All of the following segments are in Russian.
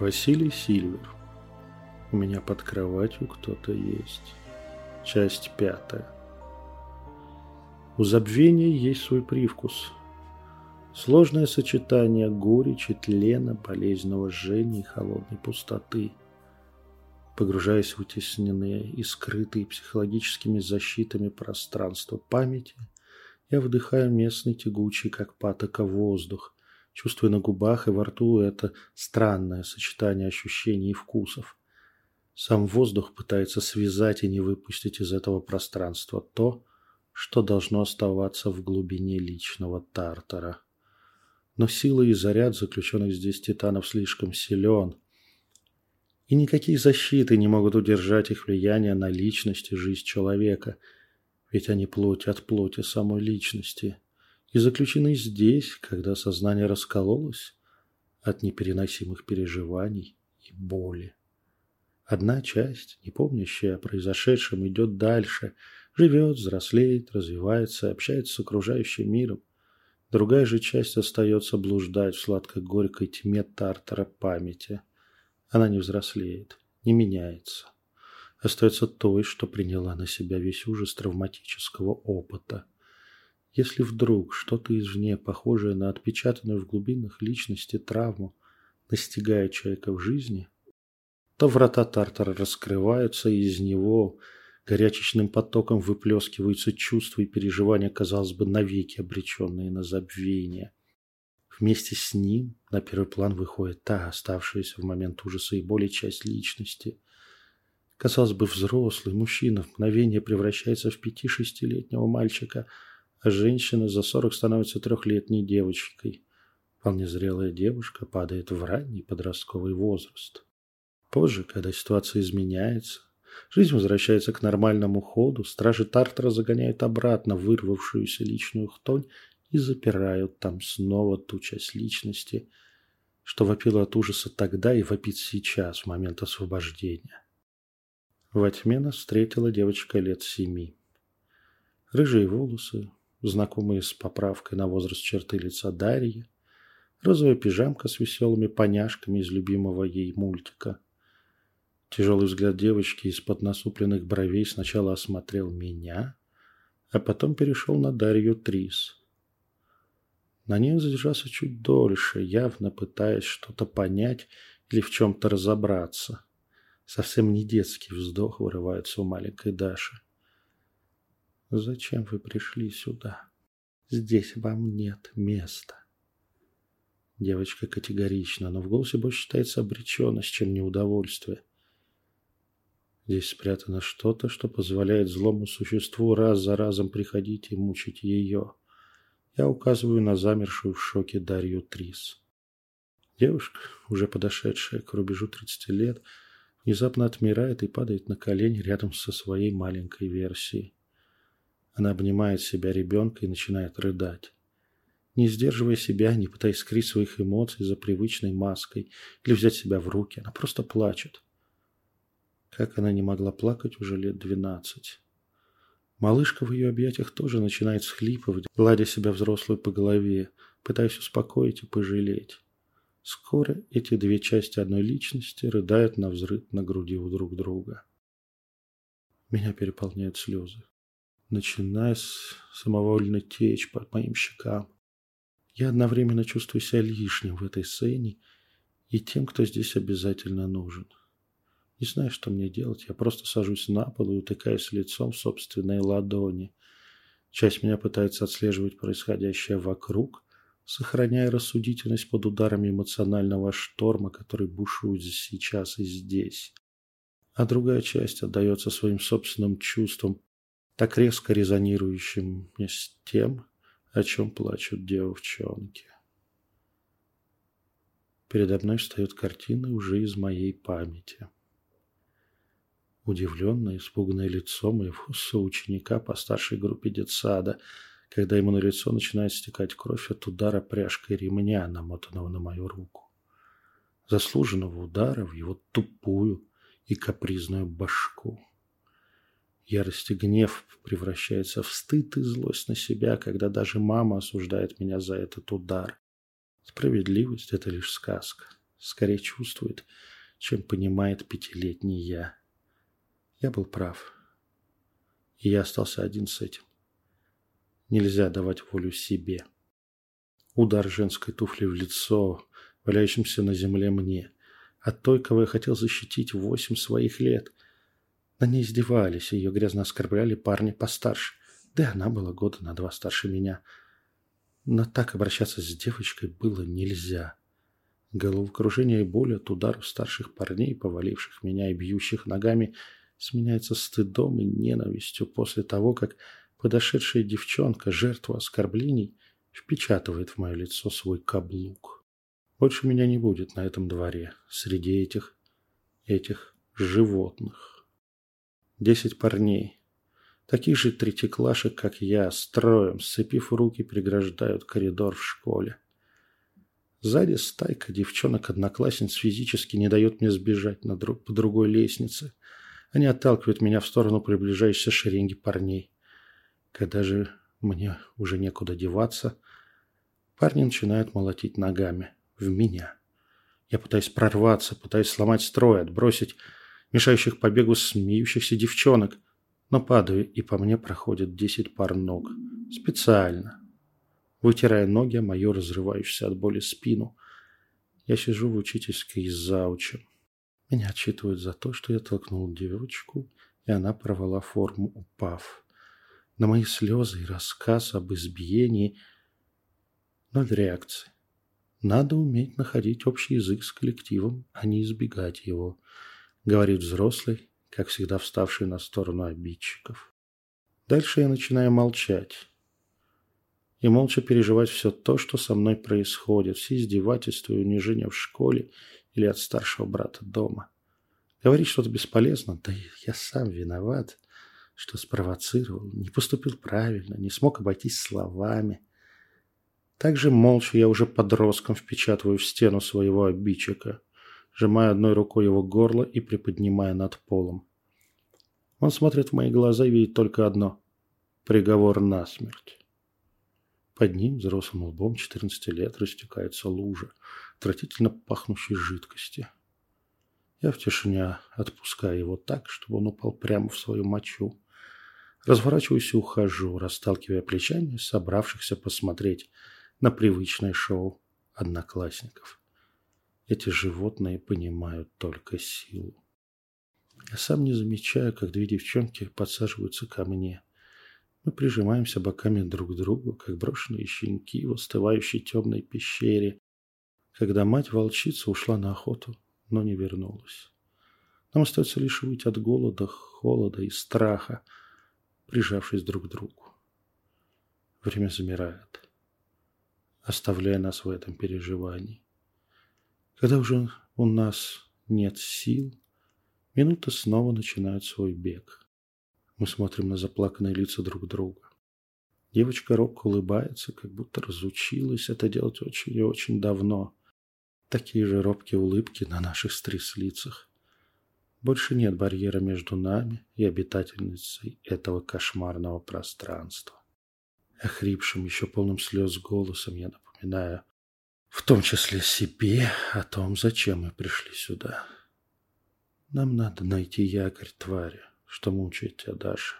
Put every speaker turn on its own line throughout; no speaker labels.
Василий Сильвер. У меня под кроватью кто-то есть. Часть пятая. У забвения есть свой привкус. Сложное сочетание горечи, тлена, болезненного жжения и холодной пустоты. Погружаясь в утесненные и скрытые психологическими защитами пространства памяти, я вдыхаю местный тягучий, как патока, воздух – чувствуя на губах и во рту это странное сочетание ощущений и вкусов. Сам воздух пытается связать и не выпустить из этого пространства то, что должно оставаться в глубине личного тартара. Но сила и заряд заключенных здесь титанов слишком силен, и никакие защиты не могут удержать их влияние на личность и жизнь человека, ведь они плоть от плоти самой личности – и заключены здесь, когда сознание раскололось от непереносимых переживаний и боли. Одна часть, не помнящая о произошедшем, идет дальше, живет, взрослеет, развивается, общается с окружающим миром. Другая же часть остается блуждать в сладко-горькой тьме тартара памяти. Она не взрослеет, не меняется. Остается той, что приняла на себя весь ужас травматического опыта – если вдруг что-то извне, похожее на отпечатанную в глубинах личности травму, настигает человека в жизни, то врата Тартара раскрываются, и из него горячечным потоком выплескиваются чувства и переживания, казалось бы, навеки обреченные на забвение. Вместе с ним на первый план выходит та, оставшаяся в момент ужаса и боли часть личности. Казалось бы, взрослый мужчина в мгновение превращается в пяти-шестилетнего мальчика – а женщина за сорок становится трехлетней девочкой. Вполне зрелая девушка падает в ранний подростковый возраст. Позже, когда ситуация изменяется, жизнь возвращается к нормальному ходу, стражи Тартера загоняют обратно вырвавшуюся личную хтонь и запирают там снова ту часть личности, что вопила от ужаса тогда и вопит сейчас, в момент освобождения. Во тьме нас встретила девочка лет семи. Рыжие волосы, знакомые с поправкой на возраст черты лица Дарьи, розовая пижамка с веселыми поняшками из любимого ей мультика. Тяжелый взгляд девочки из-под насупленных бровей сначала осмотрел меня, а потом перешел на Дарью Трис. На ней задержался чуть дольше, явно пытаясь что-то понять или в чем-то разобраться. Совсем не детский вздох вырывается у маленькой Даши. Зачем вы пришли сюда? Здесь вам нет места. Девочка категорична, но в голосе больше считается обреченность, чем неудовольствие. Здесь спрятано что-то, что позволяет злому существу раз за разом приходить и мучить ее. Я указываю на замершую в шоке Дарью Трис. Девушка, уже подошедшая к рубежу 30 лет, внезапно отмирает и падает на колени рядом со своей маленькой версией. Она обнимает себя ребенка и начинает рыдать. Не сдерживая себя, не пытаясь скрыть своих эмоций за привычной маской или взять себя в руки, она просто плачет. Как она не могла плакать уже лет двенадцать. Малышка в ее объятиях тоже начинает схлипывать, гладя себя взрослую по голове, пытаясь успокоить и пожалеть. Скоро эти две части одной личности рыдают на взрыв на груди у друг друга. Меня переполняют слезы начиная с самовольно течь по моим щекам. Я одновременно чувствую себя лишним в этой сцене и тем, кто здесь обязательно нужен. Не знаю, что мне делать, я просто сажусь на пол и утыкаюсь лицом в собственной ладони. Часть меня пытается отслеживать происходящее вокруг, сохраняя рассудительность под ударами эмоционального шторма, который бушует сейчас и здесь. А другая часть отдается своим собственным чувствам, так резко резонирующим с тем, о чем плачут девчонки. Передо мной встает картина уже из моей памяти. Удивленное, испуганное лицо моего соученика по старшей группе детсада, когда ему на лицо начинает стекать кровь от удара пряжкой ремня, намотанного на мою руку. Заслуженного удара в его тупую и капризную башку. Ярость и гнев превращается в стыд и злость на себя, когда даже мама осуждает меня за этот удар. Справедливость – это лишь сказка. скорее чувствует, чем понимает пятилетний я. Я был прав. И я остался один с этим. Нельзя давать волю себе. Удар женской туфли в лицо, валяющимся на земле мне, от той, кого я хотел защитить восемь своих лет. На ней издевались, ее грязно оскорбляли парни постарше. Да и она была года на два старше меня. Но так обращаться с девочкой было нельзя. Головокружение и боль от ударов старших парней, поваливших меня и бьющих ногами, сменяется стыдом и ненавистью после того, как подошедшая девчонка, жертва оскорблений, впечатывает в мое лицо свой каблук. Больше меня не будет на этом дворе, среди этих, этих животных. Десять парней, таких же третьеклашек, как я, строем, сцепив руки, преграждают коридор в школе. Сзади стайка девчонок-одноклассниц физически не дает мне сбежать на друг, по другой лестнице. Они отталкивают меня в сторону приближающейся шеренги парней. Когда же мне уже некуда деваться, парни начинают молотить ногами в меня. Я пытаюсь прорваться, пытаюсь сломать строй, отбросить мешающих побегу смеющихся девчонок, но падаю, и по мне проходят десять пар ног. Специально. Вытирая ноги, а мою разрывающуюся от боли спину. Я сижу в учительской с заучем. Меня отчитывают за то, что я толкнул девочку, и она порвала форму, упав. На мои слезы и рассказ об избиении ноль реакции. Надо уметь находить общий язык с коллективом, а не избегать его, говорит взрослый, как всегда вставший на сторону обидчиков. Дальше я начинаю молчать и молча переживать все то, что со мной происходит, все издевательства и унижения в школе или от старшего брата дома. Говорить что-то бесполезно, да я сам виноват, что спровоцировал, не поступил правильно, не смог обойтись словами. Также молча я уже подростком впечатываю в стену своего обидчика, сжимая одной рукой его горло и приподнимая над полом. Он смотрит в мои глаза и видит только одно – приговор на смерть. Под ним, взрослым лбом, 14 лет, растекается лужа, отвратительно пахнущей жидкости. Я в тишине отпускаю его так, чтобы он упал прямо в свою мочу. Разворачиваюсь и ухожу, расталкивая плечами собравшихся посмотреть на привычное шоу одноклассников. Эти животные понимают только силу. Я сам не замечаю, как две девчонки подсаживаются ко мне – мы прижимаемся боками друг к другу, как брошенные щенки в остывающей темной пещере, когда мать-волчица ушла на охоту, но не вернулась. Нам остается лишь выйти от голода, холода и страха, прижавшись друг к другу. Время замирает, оставляя нас в этом переживании. Когда уже у нас нет сил, минуты снова начинают свой бег. Мы смотрим на заплаканные лица друг друга. Девочка робко улыбается, как будто разучилась это делать очень и очень давно. Такие же робкие улыбки на наших стрис лицах. Больше нет барьера между нами и обитательницей этого кошмарного пространства. Охрипшим, еще полным слез голосом я напоминаю, в том числе себе, о том, зачем мы пришли сюда. Нам надо найти якорь твари что мучает тебя, Даша.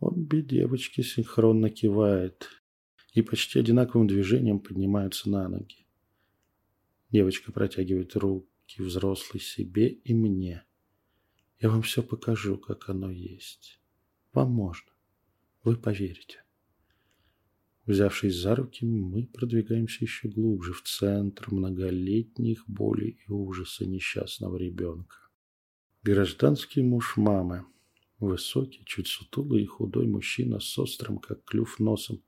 Обе девочки синхронно кивают и почти одинаковым движением поднимаются на ноги. Девочка протягивает руки взрослой себе и мне. Я вам все покажу, как оно есть. Вам можно. Вы поверите. Взявшись за руки, мы продвигаемся еще глубже в центр многолетних болей и ужаса несчастного ребенка. Гражданский муж мамы. Высокий, чуть сутулый и худой мужчина с острым, как клюв, носом.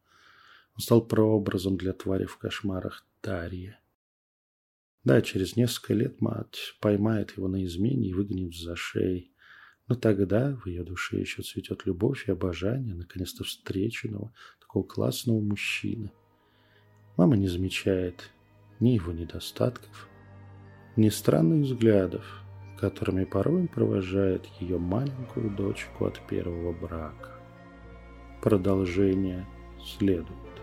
Он стал прообразом для твари в кошмарах Дарья. Да, через несколько лет мать поймает его на измене и выгонит за шеей. Но тогда в ее душе еще цветет любовь и обожание наконец-то встреченного, такого классного мужчины. Мама не замечает ни его недостатков, ни странных взглядов, которыми порой провожает ее маленькую дочку от первого брака. Продолжение следует.